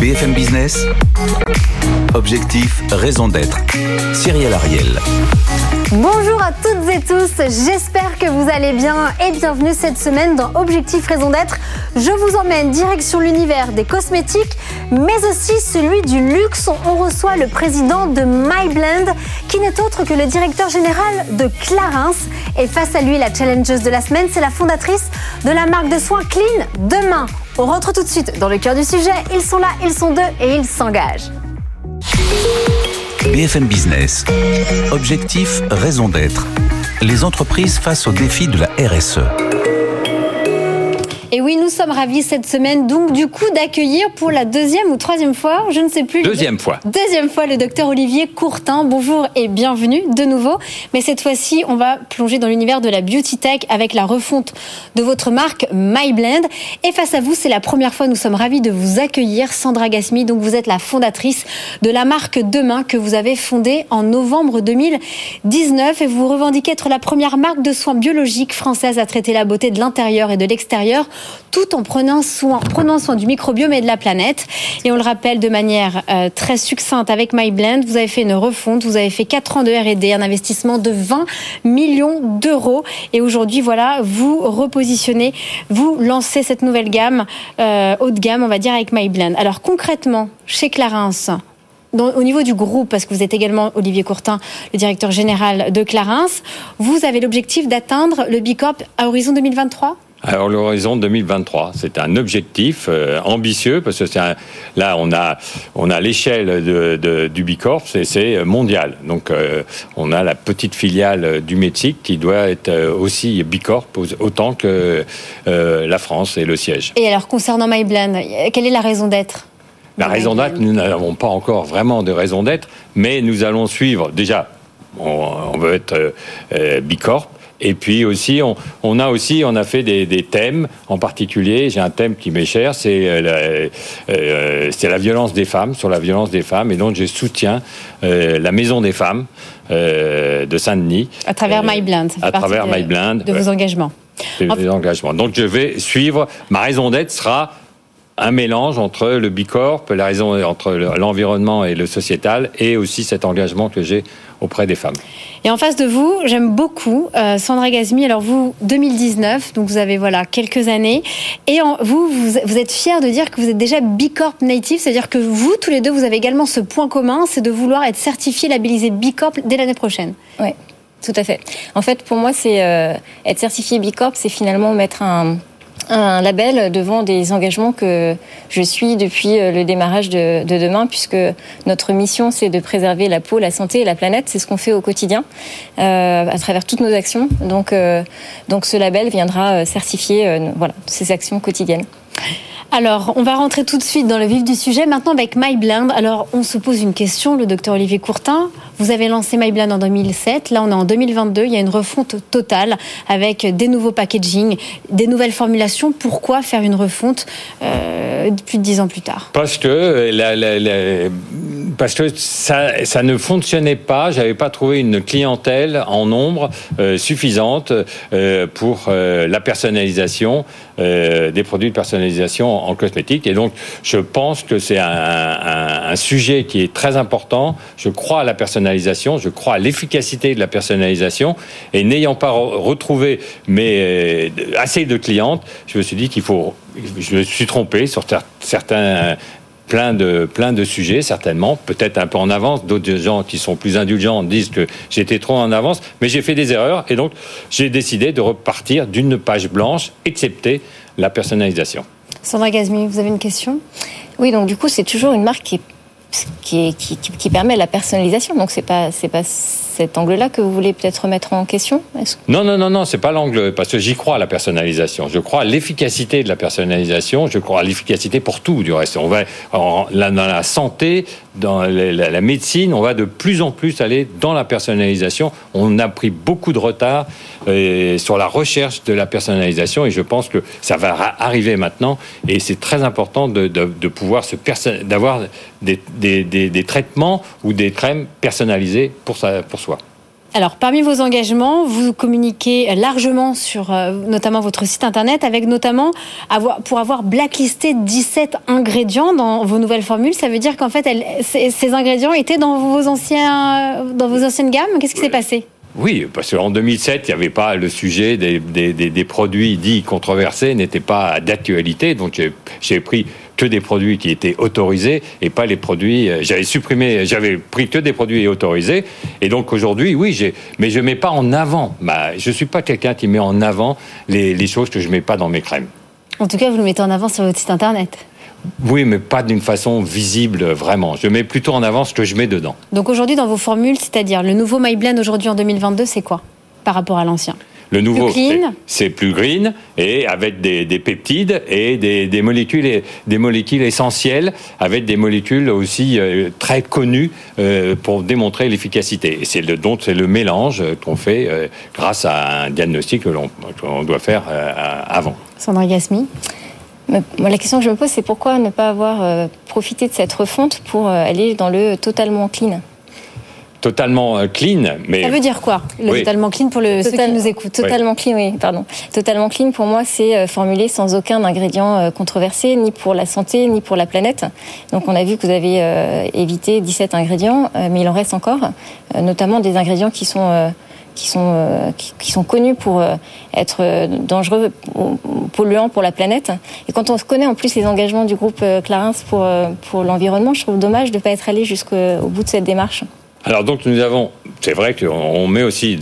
BFM Business. Objectif, raison d'être. Cyril Ariel. Bonjour à toutes et tous, j'espère que vous allez bien et bienvenue cette semaine dans Objectif Raison d'être. Je vous emmène direction l'univers des cosmétiques, mais aussi celui du luxe. On reçoit le président de MyBlend, qui n'est autre que le directeur général de Clarins. Et face à lui, la challengeuse de la semaine, c'est la fondatrice de la marque de soins Clean Demain. On rentre tout de suite dans le cœur du sujet. Ils sont là, ils sont deux et ils s'engagent. BFM Business. Objectif, raison d'être. Les entreprises face au défi de la RSE. Et oui, nous sommes ravis cette semaine, donc du coup, d'accueillir pour la deuxième ou troisième fois, je ne sais plus. Deuxième fois. Deuxième fois, le docteur Olivier Courtin. Bonjour et bienvenue de nouveau. Mais cette fois-ci, on va plonger dans l'univers de la beauty tech avec la refonte de votre marque MyBlend. Et face à vous, c'est la première fois, nous sommes ravis de vous accueillir, Sandra Gasmi. Donc, vous êtes la fondatrice de la marque Demain que vous avez fondée en novembre 2019 et vous revendiquez être la première marque de soins biologiques française à traiter la beauté de l'intérieur et de l'extérieur tout en prenant soin, du microbiome et de la planète. Et on le rappelle de manière euh, très succincte avec MyBlend, vous avez fait une refonte, vous avez fait 4 ans de R&D, un investissement de 20 millions d'euros. Et aujourd'hui, voilà, vous repositionnez, vous lancez cette nouvelle gamme, euh, haut de gamme, on va dire, avec MyBlend. Alors concrètement, chez Clarins, au niveau du groupe, parce que vous êtes également Olivier Courtin, le directeur général de Clarins, vous avez l'objectif d'atteindre le Bicorp à horizon 2023 alors l'horizon 2023, c'est un objectif euh, ambitieux parce que c'est là on a on a l'échelle de, du Bicorp, c'est mondial. Donc euh, on a la petite filiale du Mexique qui doit être euh, aussi Bicorp autant que la France et le siège. Et alors concernant MyBlend, quelle est la raison d'être La raison d'être, nous n'avons pas encore vraiment de raison d'être, mais nous allons suivre déjà. On, veut être Bicorp et puis aussi, on, a aussi, on a fait des, thèmes en particulier. J'ai un thème qui m'est cher, c'est euh, la, euh, la violence des femmes, sur la violence des femmes. Et donc, je soutiens euh, la Maison des femmes de Saint-Denis. À travers MyBlend. À travers MyBlend. De vos engagements. Des engagements. Donc, je vais suivre. Ma raison d'être sera un mélange entre le Bicorp, la raison entre l'environnement et le sociétal, et aussi cet engagement que j'ai auprès des femmes. Et en face de vous, j'aime beaucoup euh, Sandra Gazmi. Alors vous, 2019, donc vous avez voilà quelques années, et vous, vous, êtes fière de dire que vous êtes déjà Bicorp native, c'est-à-dire que vous, tous les deux, vous avez également ce point commun, c'est de vouloir être certifié, labellisé Bicorp dès l'année prochaine. Oui, tout à fait. En fait, pour moi, c'est euh, être certifié Bicorp, c'est finalement mettre un un label devant des engagements que je suis depuis euh, le démarrage de, demain, puisque notre mission, c'est de préserver la peau, la santé et la planète. C'est ce qu'on fait au quotidien, euh, à travers toutes nos actions. Donc, euh, donc ce label viendra certifier voilà, ces actions quotidiennes. Alors, on va rentrer tout de suite dans le vif du sujet. Maintenant, avec MyBlend. Alors, on se pose une question, le docteur Olivier Courtin. Vous avez lancé MyBlend en 2007. Là, on est en 2022. Il y a une refonte totale avec des nouveaux packaging, des nouvelles formulations. Pourquoi faire une refonte euh, plus de dix ans plus tard? Parce que parce que ça, ça ne fonctionnait pas. J'avais pas trouvé une clientèle en nombre euh, suffisante euh, pour euh, la personnalisation des produits de personnalisation en, cosmétique. Et donc, je pense que c'est un, sujet qui est très important. Je crois à la personnalisation, je crois à l'efficacité de la personnalisation. Et n'ayant pas retrouvé assez de clientes, je me suis dit qu'il faut. Je me suis trompé sur certains plein de, plein de sujets, certainement, peut-être un peu en avance. D'autres gens qui sont plus indulgents disent que j'étais trop en avance, mais j'ai fait des erreurs et donc j'ai décidé de repartir d'une page blanche, excepté la personnalisation. Sandra Gazmi, vous avez une question? Oui, donc du coup, c'est toujours une marque qui, qui, qui, permet la personnalisation, donc c'est pas, c'est pas cet angle-là que vous voulez peut-être remettre en question Non, non, non, non, c'est pas l'angle, parce que j'y crois à la personnalisation. Je crois à l'efficacité de la personnalisation, je crois à l'efficacité pour tout, du reste. On va, dans la santé, dans la, médecine, on va de plus en plus aller dans la personnalisation. On a pris beaucoup de retard euh, sur la recherche de la personnalisation et je pense que ça va arriver maintenant et c'est très important de, pouvoir se d'avoir des, des, traitements ou des crèmes personnalisées pour, sa, pour soi. Alors, parmi vos engagements, vous communiquez largement sur euh, notamment votre site internet, avec notamment avoir, pour avoir blacklisté 17 ingrédients dans vos nouvelles formules. Ça veut dire qu'en fait, elles, ces, ces, ingrédients étaient dans vos, anciens, dans vos anciennes gammes? Qu'est-ce qui s'est passé? Oui, parce qu'en 2007, il n'y avait pas le sujet des, des, des, produits dits controversés, n'était pas d'actualité. Donc j'ai pris que des produits qui étaient autorisés et pas les produits. Euh, j'avais supprimé, j'avais pris que des produits autorisés. Et donc aujourd'hui, oui, mais je mets pas en avant. Bah, je suis pas quelqu'un qui met en avant les, les choses que je mets pas dans mes crèmes. En tout cas, vous le mettez en avant sur votre site internet. Oui, mais pas d'une façon visible vraiment. Je mets plutôt en avant ce que je mets dedans. Donc aujourd'hui, dans vos formules, c'est-à-dire le nouveau My Blend aujourd'hui en 2022, c'est quoi par rapport à l'ancien? Le nouveau, c'est plus green et avec des, des peptides et des, des, molécules, des molécules essentielles, avec des molécules aussi euh, très connues euh, pour démontrer l'efficacité. C'est le, donc c'est le mélange qu'on fait euh, grâce à un diagnostic que l'on doit faire avant. Sandra Gasmi la question que je me pose, c'est pourquoi ne pas avoir euh, profité de cette refonte pour euh, aller dans le totalement clean? Totalement euh, clean, mais ça veut dire quoi le oui. totalement clean pour le, Total, ceux qui nous écoutent? Totalement oui. clean, oui, pardon. Totalement clean pour moi, c'est formulé sans aucun ingrédient controversé, ni pour la santé, ni pour la planète. Donc on a vu que vous avez euh, évité 17 ingrédients, euh, mais il en reste encore, euh, notamment des ingrédients qui sont qui sont, euh, qui, sont connus pour euh, être dangereux, polluants pour la planète. Et quand on connaît en plus les engagements du groupe euh, Clarins pour, pour l'environnement, je trouve dommage de ne pas être allé jusqu'au bout de cette démarche. Alors donc nous avons, c'est vrai qu'on met aussi,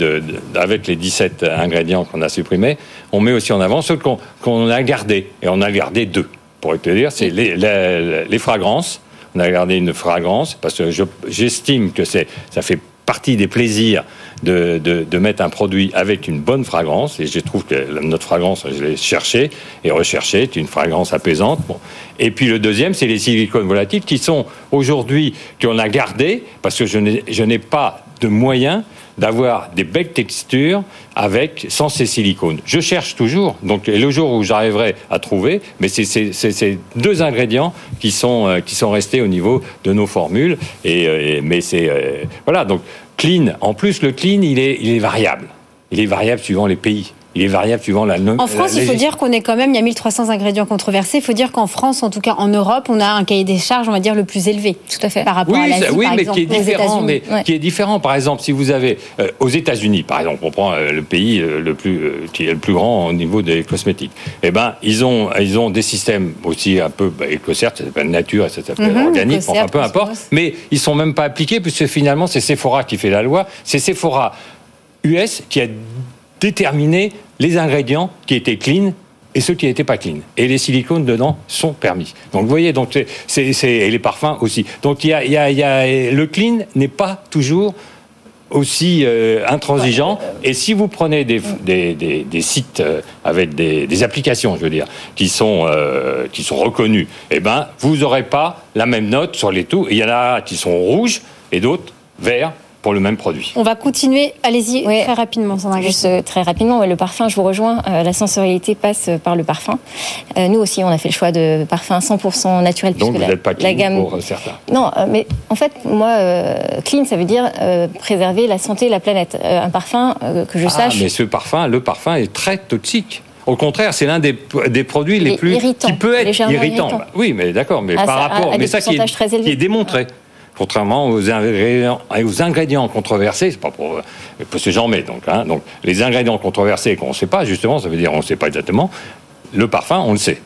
avec les 17 ingrédients qu'on a supprimés, on met aussi en avant ceux qu'on qu a gardés. Et on a gardé deux, pour te dire, c'est les, les, les fragrances. On a gardé une fragrance parce que j'estime que c'est, ça fait partie des plaisirs de, de, mettre un produit avec une bonne fragrance. Et je trouve que notre fragrance, je l'ai cherchée et recherchée, est une fragrance apaisante. Bon. Et puis le deuxième, c'est les silicones volatiles qui sont aujourd'hui, qu'on a gardés, parce que je n'ai pas de moyens d'avoir des belles textures avec sans ces silicones. Je cherche toujours, donc et le jour où j'arriverai à trouver, mais c'est ces deux ingrédients qui sont euh, qui sont restés au niveau de nos formules. Et, euh, mais c'est euh, voilà donc clean. En plus, le clean, il est il est variable. Il est variable suivant les pays il est variable suivant la En France, la il faut dire qu'on est quand même, il y a 1300 ingrédients controversés. Il faut dire qu'en France, en tout cas en Europe, on a un cahier des charges, on va dire, le plus élevé. Tout à fait. Par rapport oui, à l'Asie, oui, par mais exemple, qui est différent, mais ouais. qui est différent. Par exemple, si vous avez euh, aux États-Unis, par exemple, on prend euh, le pays euh, le plus qui est le plus grand au niveau des cosmétiques. Eh ben, ils ont ils ont des systèmes aussi un peu bah, ça s'appelle nature, ça s'appelle mm -hmm, organique, enfin peu importe. Mais ils sont même pas appliqués puisque finalement c'est Sephora qui fait la loi. C'est Sephora US qui a déterminé les ingrédients qui étaient clean et ceux qui n'étaient pas clean. Et les silicones dedans sont permis. Donc vous voyez, donc c'est, et les parfums aussi. Donc y a, le clean n'est pas toujours aussi euh, intransigeant. Et si vous prenez des, sites euh, avec des, applications, je veux dire, qui sont, euh, qui sont eh ben, vous n'aurez pas la même note sur les tout. Il y en a qui sont rouges et d'autres verts pour le même produit. On va continuer. Allez-y oui. très rapidement, Sandra. Juste euh, très rapidement, le parfum, je vous rejoins. Euh, la sensorialité passe par le parfum. Euh, nous aussi, on a fait le choix de parfum 100% naturel. Donc vous n'êtes pas clean la gamme... pour certains. Non, euh, mais en fait, moi, euh, clean, ça veut dire euh, préserver la santé et la planète. un parfum que je ah, sache. Mais ce parfum, le parfum est très toxique. Au contraire, c'est l'un des, des, produits les plus irritant, qui peut être irritant. irritant. Oui, mais d'accord, mais à par ça, rapport, à, à mais ça qui est, qui est démontré. Ouais contrairement aux ingrédients, controversés, c'est pas pour, pour ce genre mais donc, hein, donc les ingrédients controversés qu'on ne sait pas justement, ça veut dire on ne sait pas exactement. Le parfum, on le sait.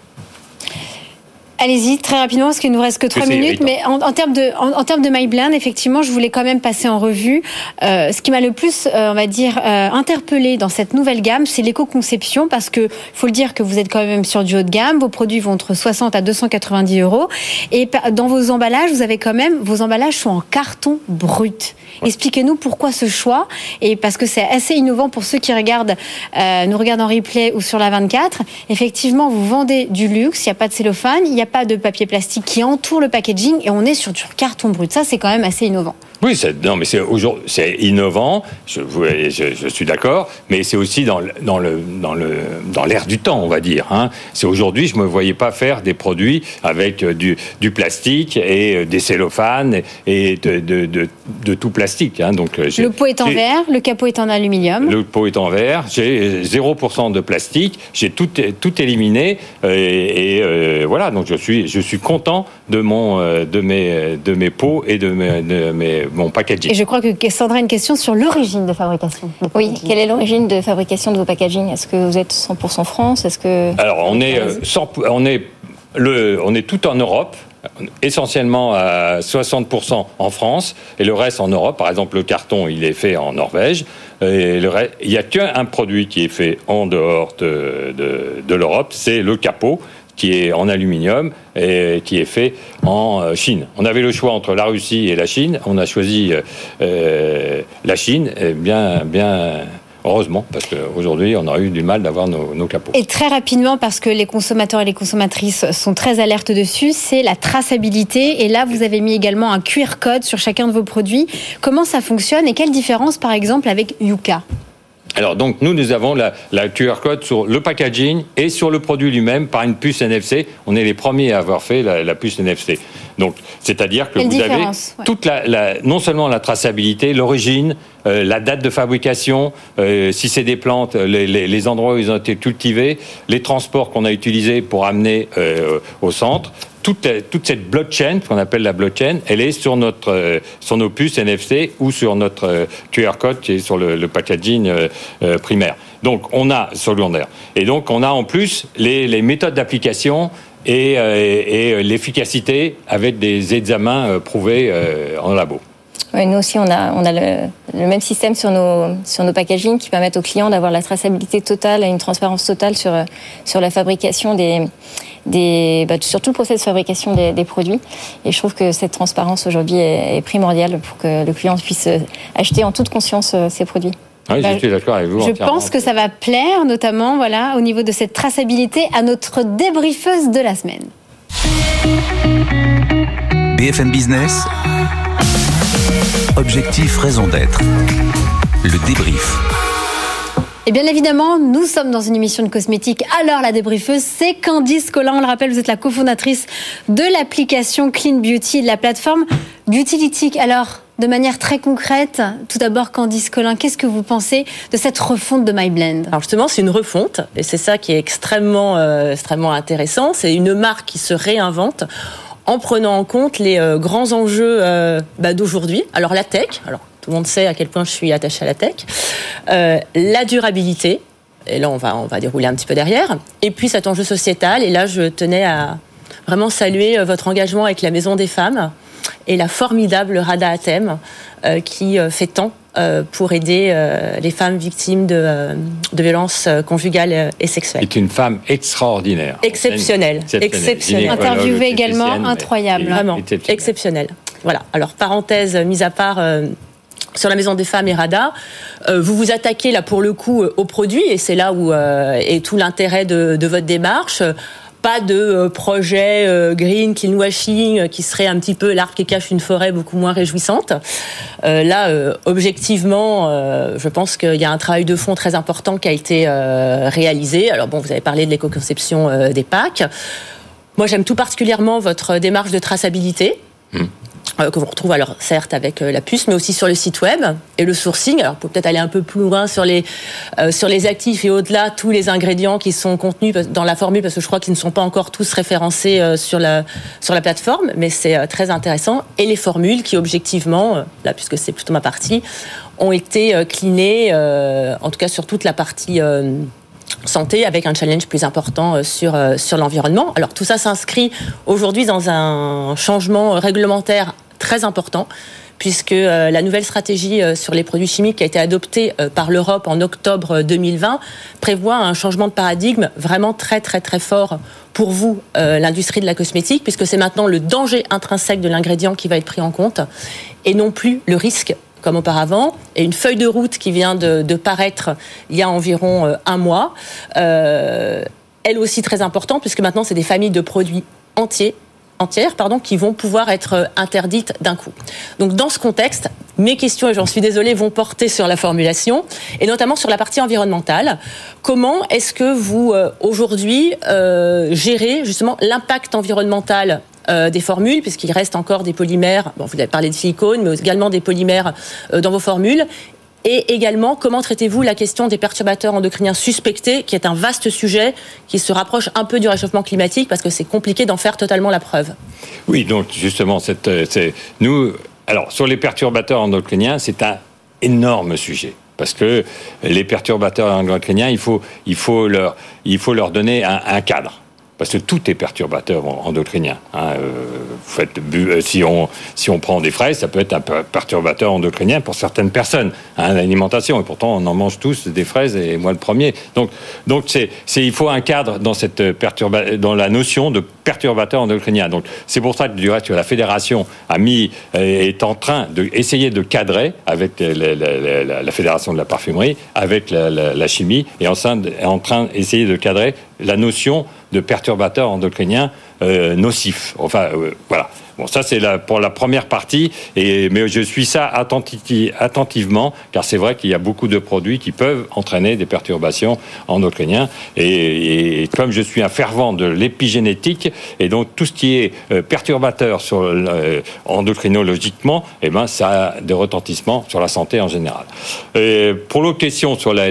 Allez-y, très rapidement, parce qu'il nous reste que trois minutes. Mais en, en, termes de, en, en, termes de My Blend, effectivement, je voulais quand même passer en revue. Euh, ce qui m'a le plus, euh, on va dire, euh, interpellé dans cette nouvelle gamme, c'est l'éco-conception, parce que faut le dire que vous êtes quand même sur du haut de gamme. Vos produits vont entre 60 à 290 euros. Et dans vos emballages, vous avez quand même, vos emballages sont en carton brut. Ouais. Expliquez-nous pourquoi ce choix. Et parce que c'est assez innovant pour ceux qui regardent, euh, nous regardent en replay ou sur la 24. Effectivement, vous vendez du luxe. Il n'y a pas de cellophane. Il y a pas de papier plastique qui entoure le packaging et on est sur du carton brut. Ça, c'est quand même assez innovant. Oui, non, mais c'est c'est innovant. Je, je, je suis d'accord, mais c'est aussi dans dans le dans le dans l'air du temps, on va dire. Hein. C'est aujourd'hui, je me voyais pas faire des produits avec euh, du, du plastique et euh, des cellophanes et de, de, de, de tout plastique. Hein. Donc euh, le pot est en verre, le capot est en aluminium. Le pot est en verre. J'ai 0% de plastique. J'ai tout tout éliminé et, et voilà. Donc je suis je suis content de mon de mes de mes pots et de mes, de mes mon packaging. Et je crois que Sandra a une question sur l'origine de fabrication. Oui, quelle est l'origine de fabrication de vos packaging Est-ce que vous êtes 100% France? Est-ce que Alors on est, euh, on est le, on est tout en Europe essentiellement à 60% en France et le reste en Europe. Par exemple, le carton, il est fait en Norvège. Et le reste, il n'y a qu'un produit qui est fait en dehors de, de, de l'Europe, c'est le capot qui est en aluminium et qui est fait en euh, Chine. On avait le choix entre la Russie et la Chine. On a choisi euh, euh, la Chine, bien, bien Heureusement, parce qu'aujourd'hui, on aurait eu du mal d'avoir nos, nos, capots. Et très rapidement, parce que les consommateurs et les consommatrices sont très alertes dessus, c'est la traçabilité. Et là, vous avez mis également un QR code sur chacun de vos produits. Comment ça fonctionne et quelle différence, par exemple, avec Yuka? Alors donc nous, nous avons la, la, QR code sur le packaging et sur le produit lui-même par une puce NFC. On est les premiers à avoir fait la, la puce NFC. Donc c'est-à-dire que vous avez toute la, la, non seulement la traçabilité, l'origine, euh, la date de fabrication, euh, si c'est des plantes, les, les, les, endroits où ils ont été cultivés, les transports qu'on a utilisés pour amener euh, au centre, toute, toute cette blockchain, qu'on appelle la blockchain, elle est sur, notre, euh, sur nos puces NFC ou sur notre euh, QR code qui est sur le, le packaging euh, primaire. Donc on a secondaire. Et donc on a en plus les, les méthodes d'application et, et, et l'efficacité avec des examens prouvés en labo. Oui, nous aussi, on a, on a le, le, même système sur nos, sur nos packaging qui permettent aux clients d'avoir la traçabilité totale et une transparence totale sur, sur la fabrication des, des, bah, sur tout le processus de fabrication des, des, produits. Et je trouve que cette transparence aujourd'hui est, est, primordiale pour que le client puisse acheter en toute conscience euh, ses produits. Oui, je suis d'accord avec vous. Je pense que ça va plaire, notamment voilà, au niveau de cette traçabilité, à notre débriefeuse de la semaine. BFM Business. Objectif, raison d'être. Le débrief. Et bien évidemment, nous sommes dans une émission de cosmétiques. Alors la débriefeuse, c'est Candice Collin. On le rappelle, vous êtes la cofondatrice de l'application Clean Beauty, de la plateforme Beautylytic. Alors, de manière très concrète, tout d'abord Candice Collin, qu'est-ce que vous pensez de cette refonte de MyBlend? Alors justement, c'est une refonte et c'est ça qui est extrêmement, euh, extrêmement intéressant. C'est une marque qui se réinvente en prenant en compte les euh, grands enjeux euh, bah, d'aujourd'hui. Alors la tech, alors tout le monde sait à quel point je suis attachée à la tech, euh, la durabilité, et là on va, va dérouler un petit peu derrière, et puis cet enjeu sociétal, et là je tenais à vraiment saluer votre engagement avec la Maison des Femmes et la formidable Rada Atem qui fait tant pour aider euh, les femmes victimes de, euh, de violences conjugales et sexuelles. C'est une femme extraordinaire. Exceptionnelle. Exceptionnelle. Interviewée également, incroyable. Vraiment, exceptionnelle. exceptionnelle. Voilà. Alors, parenthèse mise à part sur la Maison des Femmes et RADA, euh, vous vous attaquez là pour le coup aux produits et c'est là où euh, est tout l'intérêt de, de, votre démarche. Pas de euh, projet euh, green, cleanwashing, euh, qui serait un petit peu l'arbre qui cache une forêt beaucoup moins réjouissante. là, objectivement, je pense qu'il y a un travail de fond très important qui a été réalisé. Alors bon, vous avez parlé de l'éco-conception des packs. Moi, j'aime tout particulièrement votre démarche de traçabilité. Euh, que vous retrouvez alors certes avec euh, la puce, mais aussi sur le site web et le sourcing. Alors pour peut-être aller un peu plus loin sur les euh, sur les actifs et au-delà tous les ingrédients qui sont contenus dans la formule, parce que je crois qu'ils ne sont pas encore tous référencés euh, sur la sur la plateforme, mais c'est euh, très intéressant. Et les formules qui objectivement, euh, là puisque c'est plutôt ma partie, ont été clinées, en tout cas sur toute la partie santé avec un challenge plus important sur, sur l'environnement. Alors tout ça s'inscrit aujourd'hui dans un changement réglementaire très important puisque euh, la nouvelle stratégie euh, sur les produits chimiques qui a été adoptée euh, par l'Europe en octobre 2020 prévoit un changement de paradigme vraiment très très très fort pour vous, l'industrie de la cosmétique, puisque c'est maintenant le danger intrinsèque de l'ingrédient qui va être pris en compte et non plus le risque comme auparavant, et une feuille de route qui vient de, paraître il y a environ un mois, elle aussi très importante, puisque maintenant c'est des familles de produits entiers entières qui vont pouvoir être interdites d'un coup. Donc dans ce contexte, mes questions, et j'en suis désolée, vont porter sur la formulation, et notamment sur la partie environnementale. Comment est-ce que vous, aujourd'hui, gérez justement l'impact environnemental des formules, puisqu'il reste encore des polymères, vous avez parlé de silicone, mais également des polymères dans vos formules, et également, comment traitez-vous la question des perturbateurs endocriniens suspectés, qui est un vaste sujet qui se rapproche un peu du réchauffement climatique parce que c'est compliqué d'en faire totalement la preuve? Oui, donc justement, euh, nous, alors sur les perturbateurs endocriniens, c'est un énorme sujet. Parce que les perturbateurs endocriniens, il faut, il faut, leur, il faut leur donner un cadre parce que tout est perturbateur endocrinien. Hein. Euh, euh, si, on, si on prend des fraises, ça peut être un perturbateur endocrinien pour certaines personnes, hein, l'alimentation. Et pourtant, on en mange tous des fraises, et moi le premier. Donc, donc c'est, il faut un cadre dans, cette dans la notion de perturbateur endocrinien. Donc, c'est pour ça que, du reste, la fédération a mis, euh, est en train d'essayer de cadrer avec la, fédération de la parfumerie, avec la, chimie, et en, en train d'essayer de cadrer la notion de perturbateurs endocriniens euh, nocifs. Enfin, euh, voilà. Bon, ça c'est pour la première partie, et, mais je suis ça attentivement, car c'est vrai qu'il y a beaucoup de produits qui peuvent entraîner des perturbations endocriniennes. Et, comme je suis un fervent de l'épigénétique, et donc tout ce qui est euh, perturbateur sur, euh, endocrinologiquement, eh ben, ça a des retentissements sur la santé en général. Et pour l'autre question sur la,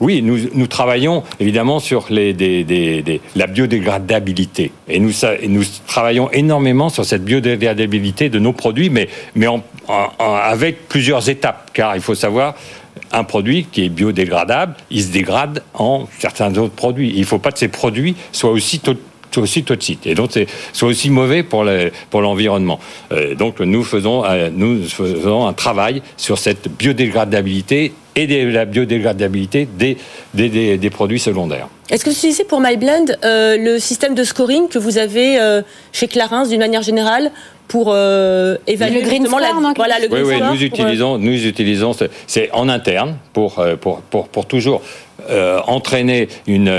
oui, nous, nous, travaillons évidemment sur les, des, des, la biodégradabilité. Et nous, travaillons énormément sur cette biodégradabilité de nos produits, mais, mais avec plusieurs étapes, car il faut savoir un produit qui est biodégradable, il se dégrade en certains autres produits. Il ne faut pas que ces produits soient aussi aussi toxiques et donc soient aussi mauvais pour l'environnement. Euh, donc nous faisons euh, nous faisons un travail sur cette biodégradabilité et la biodégradabilité des, des, des, produits secondaires. Est-ce que vous utilisez pour MyBlend euh, le système de scoring que vous avez euh, chez Clarins d'une manière générale pour euh, évaluer le green score, la, voilà, le green oui, oui, nous utilisons, nous utilisons, c'est en interne pour, pour, pour, pour toujours entraîner une,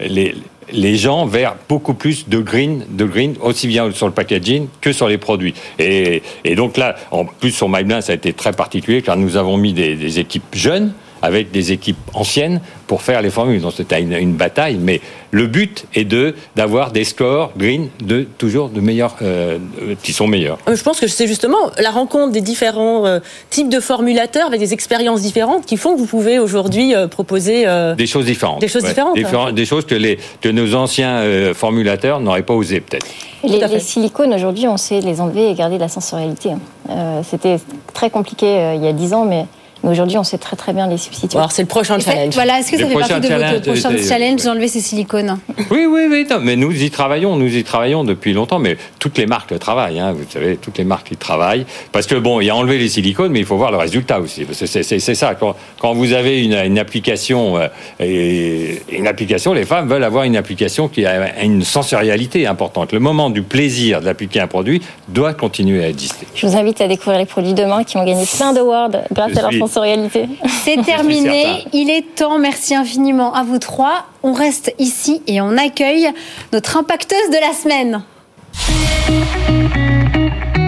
les, les gens vers beaucoup plus de green, de green, aussi bien sur le packaging que sur les produits. Et, donc là, en plus sur MyBlend, ça a été très particulier car nous avons mis des équipes jeunes avec des équipes anciennes pour faire les formules. Donc c'était une, bataille, mais le but est de d'avoir des scores green de toujours de meilleurs, euh, qui sont meilleurs. Euh, je pense que c'est justement la rencontre des différents euh, types de formulateurs avec des expériences différentes qui font que vous pouvez aujourd'hui proposer des choses différentes. Des choses différentes. Hein. Des, choses que les que nos anciens formulateurs n'auraient pas osé peut-être. Les, silicones aujourd'hui, on sait les enlever et garder la sensorialité. Hein. C'était très compliqué il y a 10 ans, mais mais aujourd'hui, on sait très très bien les substituer. Alors, c'est le prochain challenge. Voilà, est-ce que ça fait partie de votre prochain challenge d'enlever ces silicones? Oui, oui, oui. mais nous y travaillons, nous y travaillons depuis longtemps. Mais toutes les marques travaillent. Hein, vous savez, toutes les marques y travaillent. Parce que bon, il y a enlevé les silicones, mais il faut voir le résultat aussi. C'est ça. Quand, quand, vous avez une, une application, euh, et une application, les femmes veulent avoir une application qui a une sensorialité importante. Le moment du plaisir d'appliquer un produit doit continuer à exister. Je vous invite à découvrir les produits demain qui ont gagné plein d'awards grâce à leur réalité. C'est terminé. Il est temps. Merci infiniment à vous trois. On reste ici et on accueille notre impacteuse de la semaine.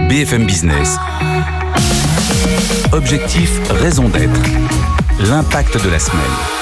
BFM Business. Objectif, raison d'être. L'impact de la semaine.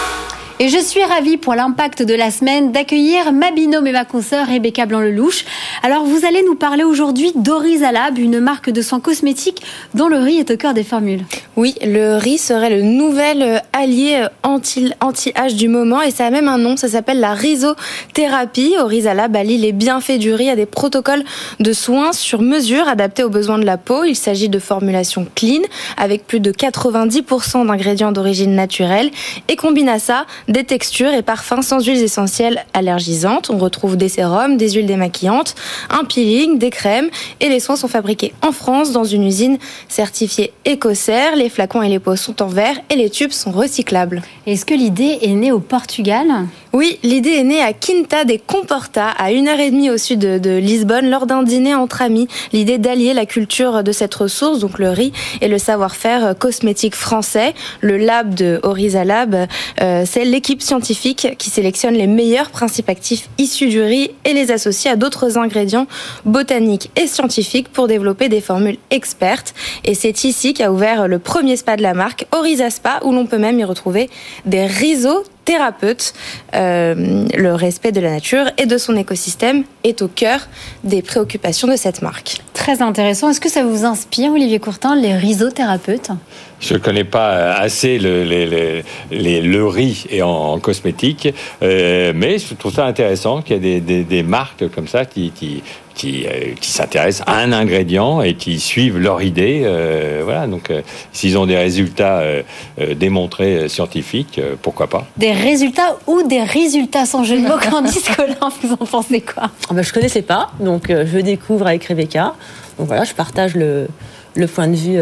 Et je suis ravie pour l'impact de la semaine d'accueillir ma binôme et ma consoeur Rebecca Blanc-Lelouch. Alors vous allez nous parler aujourd'hui d'Orizalab, une marque de soins cosmétiques dont le riz est au cœur des formules. Oui, le riz serait le nouvel allié anti-âge du moment et ça a même un nom, ça s'appelle la rhizothérapie. Orizalab allie les bienfaits du riz à des protocoles de soins sur mesure adaptés aux besoins de la peau. Il s'agit de formulations clean avec plus de 90% d'ingrédients d'origine naturelle et combine à ça des textures et parfums sans huiles essentielles allergisantes. On retrouve des sérums, des huiles démaquillantes, un peeling, des crèmes et les soins sont fabriqués en France dans une usine certifiée écossaire. Les flacons et les pots sont en verre et les tubes sont recyclables. Est-ce que l'idée est née au Portugal? Oui, l'idée est née à Quinta des Comporta, à une heure et demie au sud de, Lisbonne, lors d'un dîner entre amis. L'idée d'allier la culture de cette ressource, donc le riz, et le savoir-faire cosmétique français. Le lab de Oriza Lab, euh, c'est l'équipe scientifique qui sélectionne les meilleurs principes actifs issus du riz et les associe à d'autres ingrédients botaniques et scientifiques pour développer des formules expertes. Et c'est ici qu'a ouvert le premier spa de la marque, Oriza Spa, où l'on peut même y retrouver des risos thérapeute. Euh, le respect de la nature et de son écosystème est au cœur des préoccupations de cette marque. Très intéressant. Est-ce que ça vous inspire, Olivier Courtin, les rhizothérapeutes? Je ne connais pas assez le, le riz et en, cosmétique, euh, mais je trouve ça intéressant qu'il y ait des, marques comme ça qui, qui, euh, qui, s'intéressent à un ingrédient et qui suivent leur idée. Euh, voilà, donc s'ils ont des résultats démontrés scientifiques, pourquoi pas Des résultats ou des résultats sans jeu de mots, Candice Colin, vous en pensez quoi? Ah ben, Je ne connaissais pas, donc je découvre avec Rebecca. Donc voilà, je partage le, le point de vue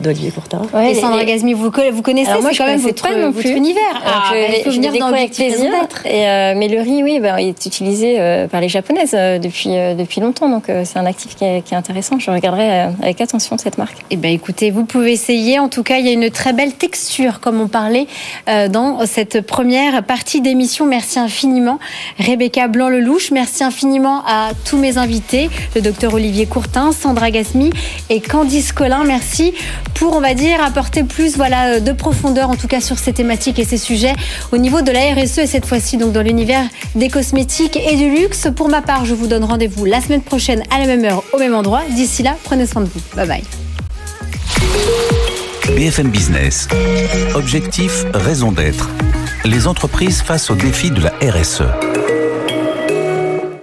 d'Olivier Courtin. et Sandra Gazmi, vous, vous connaissez moi, je quand même votre, votre univers. Ah, faut venir dans avec plaisir. Et, euh, mais le riz, oui, bah, il est utilisé euh, par les japonaises euh, depuis, depuis longtemps. Donc c'est un actif qui est, qui est, intéressant. Je regarderai avec attention cette marque. Eh ben, écoutez, vous pouvez essayer. En tout cas, il y a une très belle texture, comme on parlait dans cette première partie d'émission. Merci infiniment, Rebecca Blanc-Lelouch. Merci infiniment à tous mes invités, le docteur Olivier Courtin, Sandra Gasmi et Candice Collin. Merci pour, on va dire, apporter plus voilà, de profondeur, en tout cas sur ces thématiques et ces sujets au niveau de la RSE et cette fois-ci dans l'univers des cosmétiques et du luxe. Pour ma part, je vous donne rendez-vous la semaine prochaine à la même heure, au même endroit. D'ici là, prenez soin de vous. Bye bye. BFM Business. Objectif, raison d'être. Les entreprises face aux défis de la RSE.